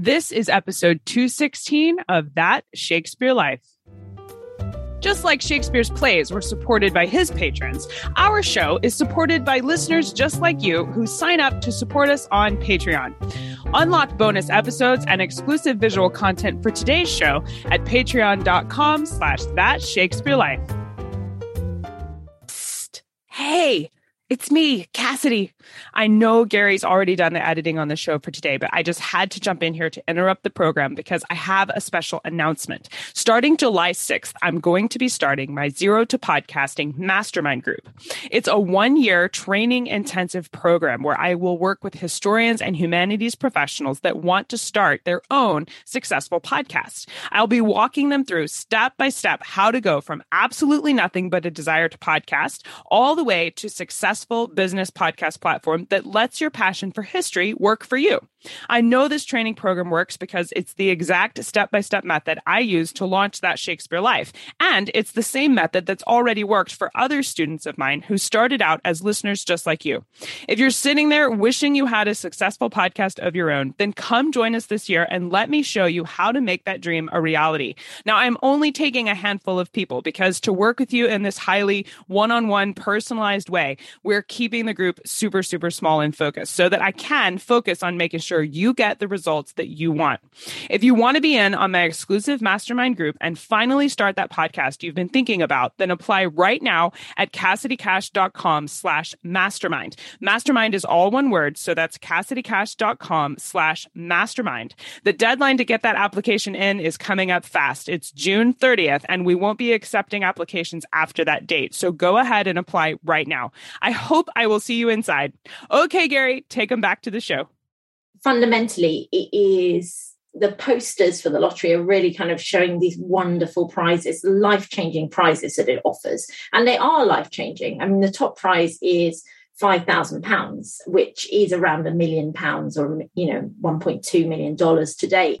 This is episode 216 of That Shakespeare Life. Just like Shakespeare's plays were supported by his patrons, our show is supported by listeners just like you who sign up to support us on Patreon. Unlock bonus episodes and exclusive visual content for today's show at patreon.com slash that Shakespeare life. Psst. Hey, it's me, Cassidy. I know Gary's already done the editing on the show for today, but I just had to jump in here to interrupt the program because I have a special announcement. Starting July 6th, I'm going to be starting my Zero to Podcasting Mastermind Group. It's a one year training intensive program where I will work with historians and humanities professionals that want to start their own successful podcast. I'll be walking them through step by step how to go from absolutely nothing but a desire to podcast all the way to successful business podcast platform that lets your passion for history work for you. I know this training program works because it's the exact step by step method I used to launch that Shakespeare Life. And it's the same method that's already worked for other students of mine who started out as listeners just like you. If you're sitting there wishing you had a successful podcast of your own, then come join us this year and let me show you how to make that dream a reality. Now, I'm only taking a handful of people because to work with you in this highly one on one personalized way, we're keeping the group super, super small and focused so that I can focus on making sure you get the results that you want. If you want to be in on my exclusive mastermind group and finally start that podcast you've been thinking about, then apply right now at CassidyCash.com slash mastermind. Mastermind is all one word. So that's CassidyCash.com slash mastermind. The deadline to get that application in is coming up fast. It's June 30th and we won't be accepting applications after that date. So go ahead and apply right now. I hope I will see you inside. Okay, Gary, take them back to the show fundamentally it is the posters for the lottery are really kind of showing these wonderful prizes, life changing prizes that it offers. And they are life changing. I mean, the top prize is £5,000, which is around a million pounds or, you know, $1.2 million today.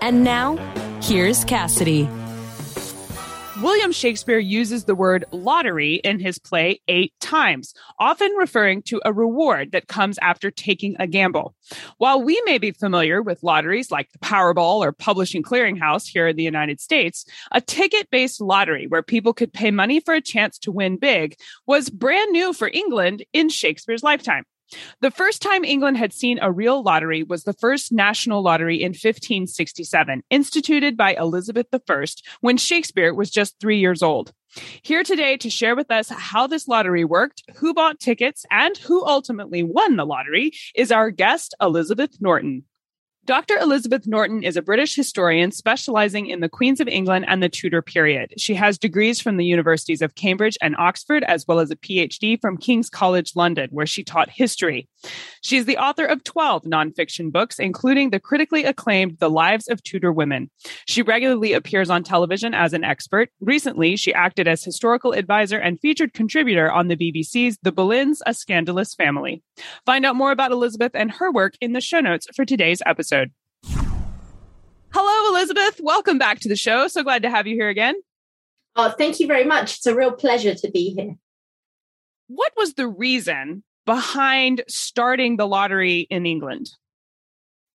And now, here's Cassidy. William Shakespeare uses the word lottery in his play eight times, often referring to a reward that comes after taking a gamble. While we may be familiar with lotteries like the Powerball or Publishing Clearinghouse here in the United States, a ticket based lottery where people could pay money for a chance to win big was brand new for England in Shakespeare's lifetime. The first time England had seen a real lottery was the first national lottery in 1567, instituted by Elizabeth I when Shakespeare was just three years old. Here today to share with us how this lottery worked, who bought tickets, and who ultimately won the lottery is our guest, Elizabeth Norton. Dr. Elizabeth Norton is a British historian specializing in the Queens of England and the Tudor period. She has degrees from the universities of Cambridge and Oxford, as well as a PhD from King's College London, where she taught history. She is the author of 12 nonfiction books, including the critically acclaimed The Lives of Tudor Women. She regularly appears on television as an expert. Recently, she acted as historical advisor and featured contributor on the BBC's The Boleyns, A Scandalous Family. Find out more about Elizabeth and her work in the show notes for today's episode episode. Hello, Elizabeth. Welcome back to the show. So glad to have you here again. Oh, thank you very much. It's a real pleasure to be here. What was the reason behind starting the lottery in England?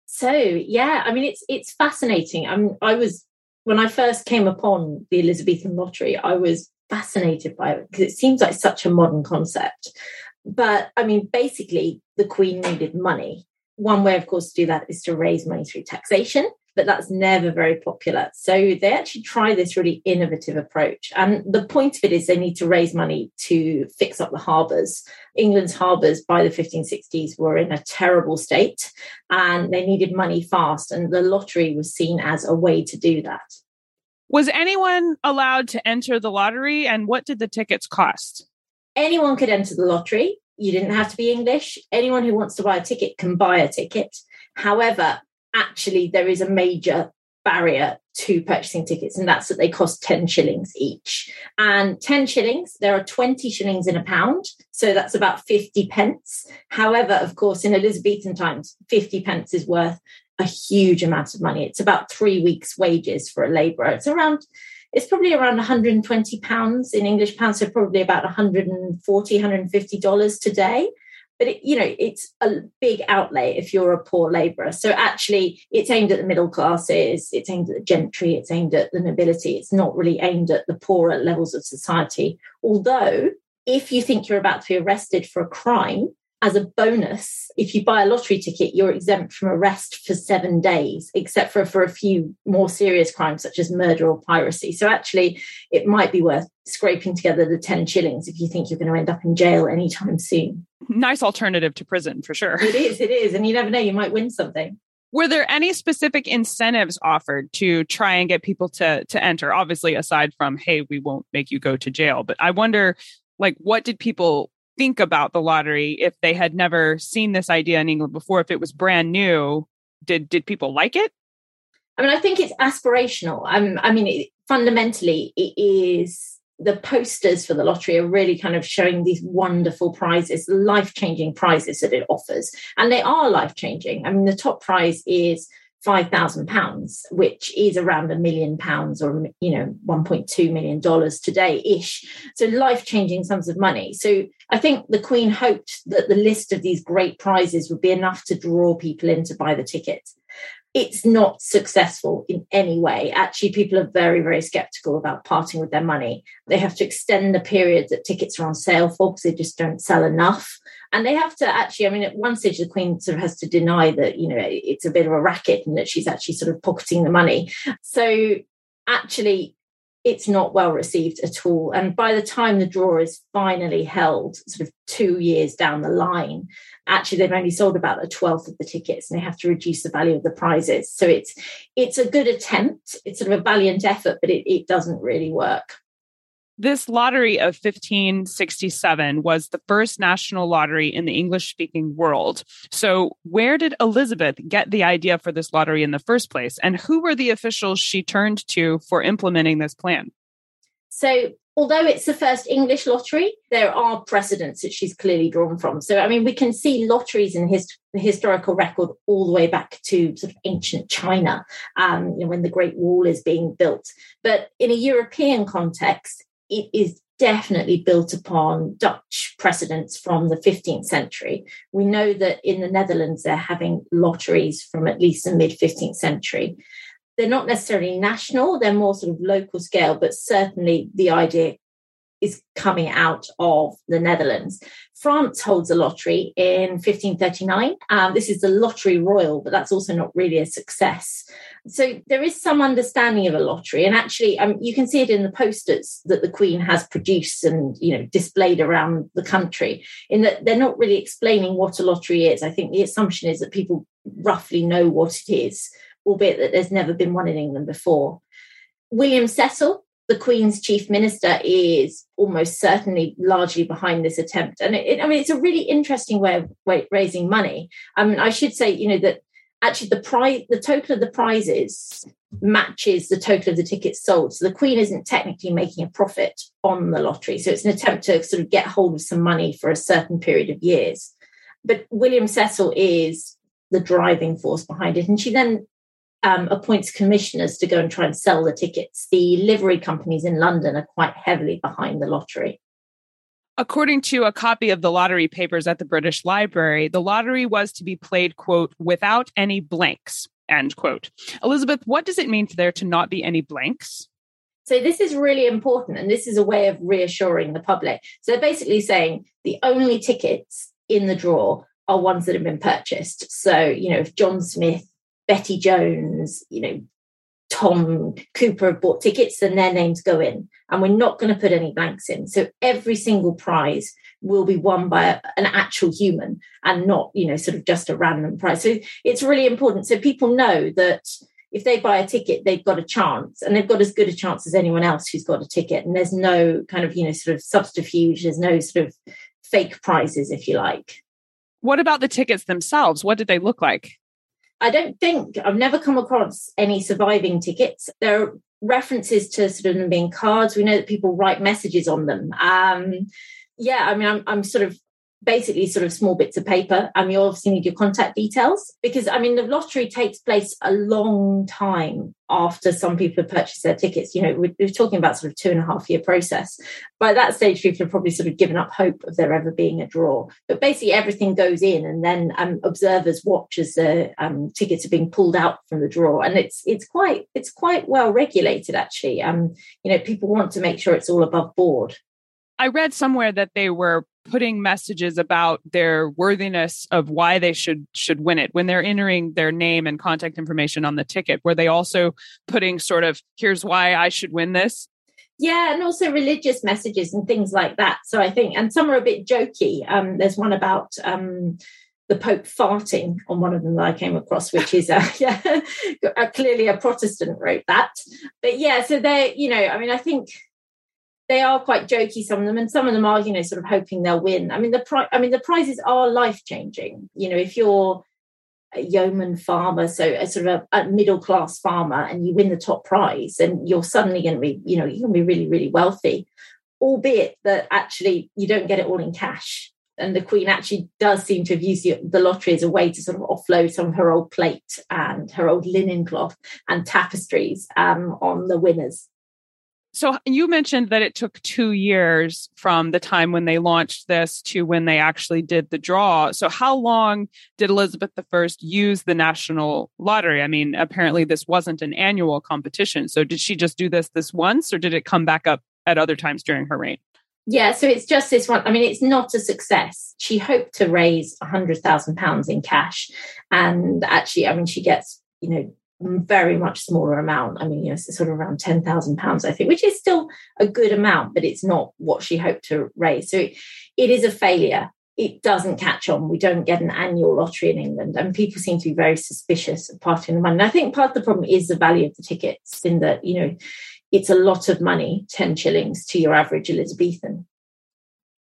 So, yeah, I mean, it's it's fascinating. I'm, I was when I first came upon the Elizabethan lottery, I was fascinated by it because it seems like such a modern concept. But I mean, basically, the Queen needed money one way, of course, to do that is to raise money through taxation, but that's never very popular. So they actually try this really innovative approach. And the point of it is they need to raise money to fix up the harbours. England's harbours by the 1560s were in a terrible state and they needed money fast. And the lottery was seen as a way to do that. Was anyone allowed to enter the lottery and what did the tickets cost? Anyone could enter the lottery you didn't have to be English. Anyone who wants to buy a ticket can buy a ticket. However, actually there is a major barrier to purchasing tickets, and that's that they cost 10 shillings each. And 10 shillings, there are 20 shillings in a pound, so that's about 50 pence. However, of course, in Elizabethan times, 50 pence is worth a huge amount of money. It's about three weeks' wages for a labourer. It's around it's probably around 120 pounds in English pounds, so probably about 140, 150 dollars today. But it, you know it's a big outlay if you're a poor labourer. So actually it's aimed at the middle classes it's aimed at the gentry it's aimed at the nobility. It's not really aimed at the poorer levels of society. Although if you think you're about to be arrested for a crime as a bonus, if you buy a lottery ticket, you're exempt from arrest for seven days, except for, for a few more serious crimes such as murder or piracy. So actually, it might be worth scraping together the 10 shillings if you think you're going to end up in jail anytime soon. Nice alternative to prison for sure. It is, it is. And you never know, you might win something. Were there any specific incentives offered to try and get people to to enter? Obviously, aside from, hey, we won't make you go to jail. But I wonder, like, what did people think about the lottery if they had never seen this idea in England before, if it was brand new, did did people like it? I mean, I think it's aspirational. Um, I mean, it, fundamentally, it is the posters for the lottery are really kind of showing these wonderful prizes, life changing prizes that it offers. And they are life changing. I mean, the top prize is £5,000, which is around a million pounds or, you know, $1.2 million today ish. So life changing sums of money. So I think the Queen hoped that the list of these great prizes would be enough to draw people in to buy the ticket. It's not successful in any way. Actually, people are very, very skeptical about parting with their money. They have to extend the period that tickets are on sale for because they just don't sell enough and they have to actually i mean at one stage the queen sort of has to deny that you know it's a bit of a racket and that she's actually sort of pocketing the money so actually it's not well received at all. And by the time the draw is finally held sort of two years down the line actually they've only sold about a twelfth of the tickets and they have to reduce the value of the prizes. So it's it's a good attempt. It's sort of a valiant effort but it, it doesn't really work this lottery of 1567 was the first national lottery in the English speaking world. So, where did Elizabeth get the idea for this lottery in the first place? And who were the officials she turned to for implementing this plan? So, although it's the first English lottery, there are precedents that she's clearly drawn from. So, I mean, we can see lotteries in his, the historical record all the way back to sort of ancient China, um, you know, when the Great Wall is being built. But in a European context, it is definitely built upon Dutch precedents from the 15th century. We know that in the Netherlands, they're having lotteries from at least the mid 15th century. They're not necessarily national, they're more sort of local scale, but certainly the idea is coming out of the Netherlands. France holds a lottery in 1539. Um, this is the Lottery Royal, but that's also not really a success. So there is some understanding of a lottery, and actually, um, you can see it in the posters that the Queen has produced and you know displayed around the country. In that they're not really explaining what a lottery is. I think the assumption is that people roughly know what it is, albeit that there's never been one in England before. William Cecil the Queen's chief minister is almost certainly largely behind this attempt. And it, I mean, it's a really interesting way of raising money. I mean, I should say, you know, that actually the prize, the total of the prizes matches the total of the tickets sold. So the Queen isn't technically making a profit on the lottery. So it's an attempt to sort of get hold of some money for a certain period of years. But William Cecil is the driving force behind it. And she then um, appoints commissioners to go and try and sell the tickets. The livery companies in London are quite heavily behind the lottery. According to a copy of the lottery papers at the British Library, the lottery was to be played, quote, without any blanks, end quote. Elizabeth, what does it mean for there to not be any blanks? So, this is really important, and this is a way of reassuring the public. So, they're basically saying the only tickets in the draw are ones that have been purchased. So, you know, if John Smith Betty Jones, you know, Tom Cooper have bought tickets and their names go in. And we're not going to put any blanks in. So every single prize will be won by a, an actual human and not, you know, sort of just a random prize. So it's really important. So people know that if they buy a ticket, they've got a chance and they've got as good a chance as anyone else who's got a ticket. And there's no kind of, you know, sort of subterfuge, there's no sort of fake prizes, if you like. What about the tickets themselves? What did they look like? I don't think I've never come across any surviving tickets. There are references to sort of them being cards. We know that people write messages on them. Um, yeah, I mean, I'm, I'm sort of basically sort of small bits of paper and you obviously need your contact details because i mean the lottery takes place a long time after some people have purchased their tickets. You know we're, we're, talking about sort of two and a half year process. By that stage people have probably sort of given up hope of there ever being a draw. But basically everything goes in and then um, observers watch as the um, tickets are being pulled out from the draw. And it's it's quite it's quite well regulated actually. Um you know people want to make sure it's all above board I read somewhere that they were putting messages about their worthiness of why they should should win it. When they're entering their name and contact information on the ticket were they also putting sort of here's why i should win this? Yeah and also religious messages and things like that. So i think and some are a bit jokey. Um, there's one about um, the Pope farting on one of them that I came across, which is uh, yeah, clearly a Protestant wrote that. But yeah, so they're, you know, I mean, I think they are quite jokey some of them and some of them are you know sort of hoping they'll win. I mean the pri- i mean the prizes are life changing you know if you're a yeoman farmer so a sort of a, a middle class farmer and you win the top prize and you're suddenly going to be you know you're going to be really really wealthy. Albeit that actually you don't get it all in cash and the queen actually does seem to have used the lottery as a way to sort of offload some of her old plate and her old linen cloth and tapestries um, on the winners so you mentioned that it took two years from the time when they launched this to when they actually did the draw. So how long did Elizabeth I use the national lottery? I mean, apparently this wasn't an annual competition. So did she just do this this once, or did it come back up at other times during her reign? Yeah, so it's just this one. I mean, it's not a success. She hoped to raise a hundred thousand pounds in cash, and actually, I mean, she gets you know very much smaller amount. I mean, you know, it's sort of around ten thousand pounds, I think, which is still a good amount, but it's not what she hoped to raise. So it, it is a failure. It doesn't catch on. We don't get an annual lottery in England, and people seem to be very suspicious of parting the money. And I think part of the problem is the value of the tickets, in that you know, it's a lot of money, ten shillings to your average Elizabethan.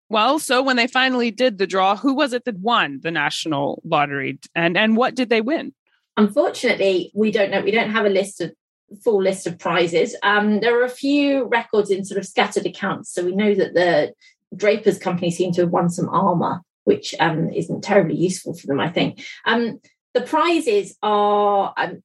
Well, so when they finally did the draw, who was it that won the national lottery, and and what did they win? Unfortunately, we don't know. We don't have a list of full list of prizes. Um, there are a few records in sort of scattered accounts. So we know that the Drapers Company seem to have won some armor, which um, isn't terribly useful for them, I think. Um, the prizes are, um,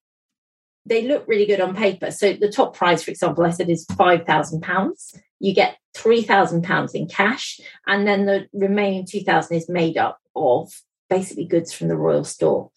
they look really good on paper. So the top prize, for example, I said is £5,000. You get £3,000 in cash. And then the remaining 2000 is made up of basically goods from the royal store.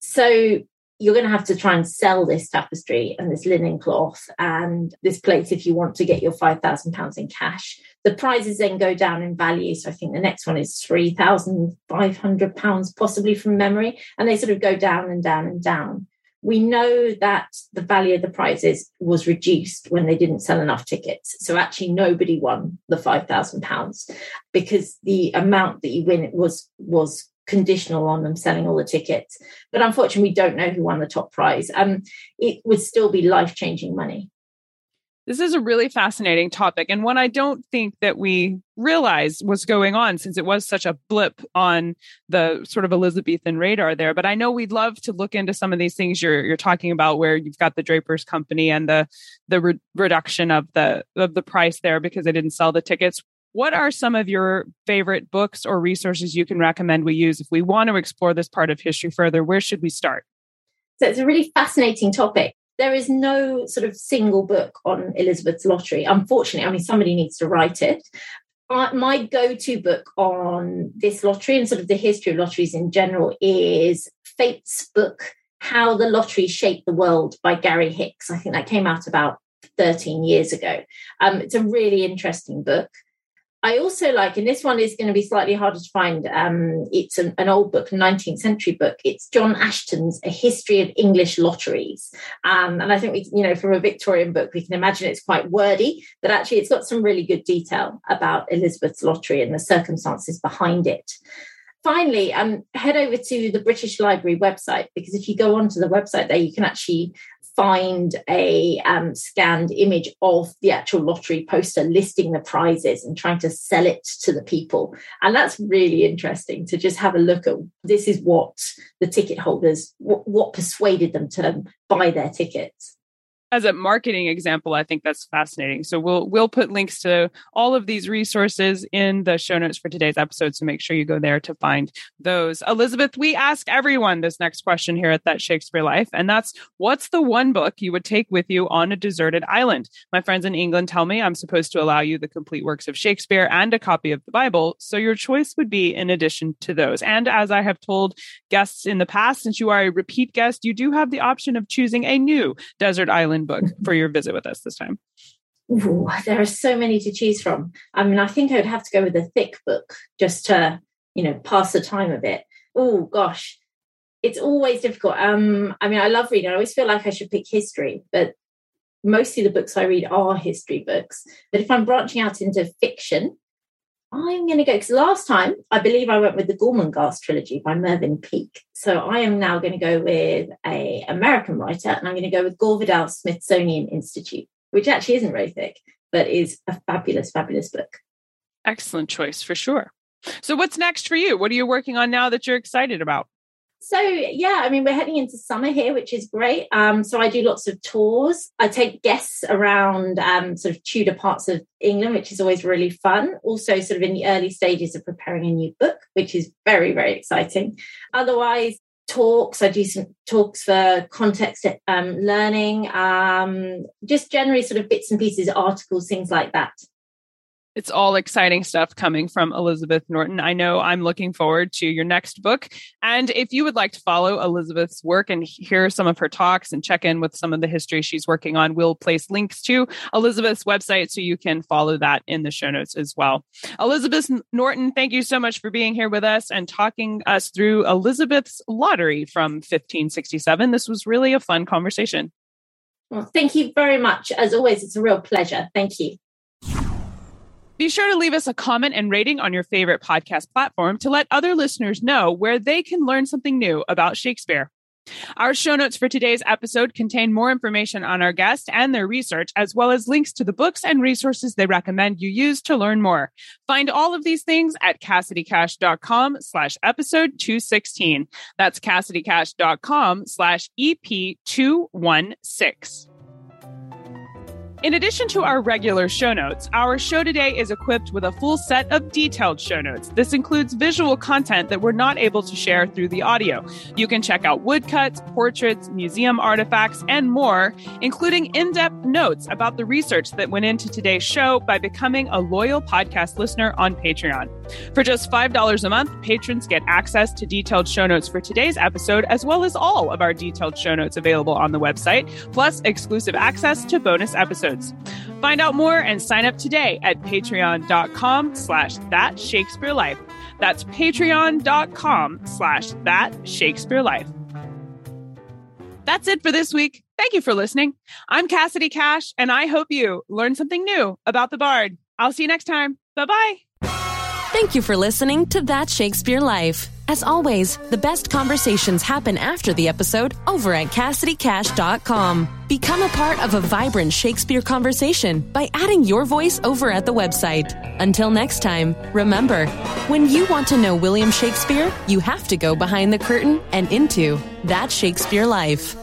So you're going to have to try and sell this tapestry and this linen cloth and this plate if you want to get your £5,000 in cash. The prizes then go down in value. So I think the next one is £3,500, possibly from memory. And they sort of go down and down and down. We know that the value of the prizes was reduced when they didn't sell enough tickets. So actually, nobody won the £5,000 because the amount that you win was, was conditional on them selling all the tickets. But unfortunately, we don't know who won the top prize. Um, it would still be life changing money. This is a really fascinating topic and one I don't think that we realize was going on since it was such a blip on the sort of Elizabethan radar there. But I know we'd love to look into some of these things you're you're talking about, where you've got the Drapers Company and the the re- reduction of the of the price there because they didn't sell the tickets. What are some of your favorite books or resources you can recommend we use if we want to explore this part of history further? Where should we start? So it's a really fascinating topic. There is no sort of single book on Elizabeth's lottery. Unfortunately, I mean, somebody needs to write it. Uh, my go-to book on this lottery and sort of the history of lotteries in general is Fate's Bookie, How the Lottery Shaped the World by Gary Hicks. I think that came out about 13 years ago. Um, it's a really interesting book. I also like, and this one is going to be slightly harder to find. Um, it's an, an, old book, 19th century book. It's John Ashton's A History of English Lotteries. Um, and I think we, you know, from a Victorian book, we can imagine it's quite wordy, but actually it's got some really good detail about Elizabeth's lottery and the circumstances behind it finally, um, head over to the British Library website because if you go onto the website there, you can actually find a um, scanned image of the actual lottery poster listing the prizes and trying to sell it to the people. And that's really interesting to just have a look at this is what the ticket holders, what, what persuaded them to buy their tickets as a marketing example, I think that's fascinating. So we'll we'll put links to all of these resources in the show notes for today's episode. So make sure you go there to find those. Elizabeth, we ask everyone this next question here at That Shakespeare Life, and that's what's the one book you would take with you on a deserted island? My friends in England tell me I'm supposed to allow you the complete works of Shakespeare and a copy of the Bible. So your choice would be in addition to those. And as I have told guests in the past, since you are a repeat guest, you do have the option of choosing a new desert island book for your visit with us this time? Ooh, there are so many to choose from. I mean, I think I would have to go with a thick book just to, you know, pass the time a bit. Oh gosh, it's always difficult. Um, I mean, I love reading. I always feel like I should pick history, but mostly the books I read are history books. But if I'm branching out into fiction, I'm going to go because last time I believe I went with the Gormenghast trilogy by Mervyn Peake. So I am now going to go with a American writer, and I'm going to go with Gore Vidal Smithsonian Institute, which actually isn't very thick, but is a fabulous, fabulous book. Excellent choice for sure. So what's next for you? What are you working on now that you're excited about? So yeah, I mean we're heading into summer here, which is great. Um, so I do lots of tours. I take guests around um, sort of Tudor parts of England, which is always really fun. Also, sort of in the early stages of preparing a new book, which is very very exciting. Otherwise, talks. I do some talks for context um, learning, um, just generally sort of bits and pieces, articles, things like that it's all exciting stuff coming from Elizabeth Norton. I know I'm looking forward to your next book. And if you would like to follow Elizabeth's work and hear some of her talks and check in with some of the history she's working on, we'll place links to Elizabeth's website so you can follow that in the show notes as well. Elizabeth Norton, thank you so much for being here with us and talking us through Elizabeth's lottery from 1567. This was really a fun conversation. Well, thank you very much. As always, it's a real pleasure. Thank you. Be sure to leave us a comment and rating on your favorite podcast platform to let other listeners know where they can learn something new about Shakespeare. Our show notes for today's episode contain more information on our guest and their research, as well as links to the books and resources they recommend you use to learn more. Find all of these things at CassidyCash.com slash episode 216. That's CassidyCash.com slash EP216. In addition to our regular show notes, our show today is equipped with a full set of detailed show notes. This includes visual content that we're not able to share through the audio. You can check out woodcuts, portraits, museum artifacts, and more, including in depth notes about the research that went into today's show by becoming a loyal podcast listener on Patreon. For just $5 a month, patrons get access to detailed show notes for today's episode, as well as all of our detailed show notes available on the website, plus exclusive access to bonus episodes episodes. Find out more and sign up today at patreon.com slash that Shakespeare life. That's patreon.com slash that Shakespeare life. That's it for this week. Thank you for listening. I'm Cassidy Cash, and I hope you learned something new about the Bard. I'll see you next time. Bye bye. Thank you for listening to That Shakespeare Life. As always, the best conversations happen after the episode over at CassidyCash.com. Become a part of a vibrant Shakespeare conversation by adding your voice over at the website. Until next time, remember, when you want to know William Shakespeare, you have to go behind the curtain and into That Shakespeare Life.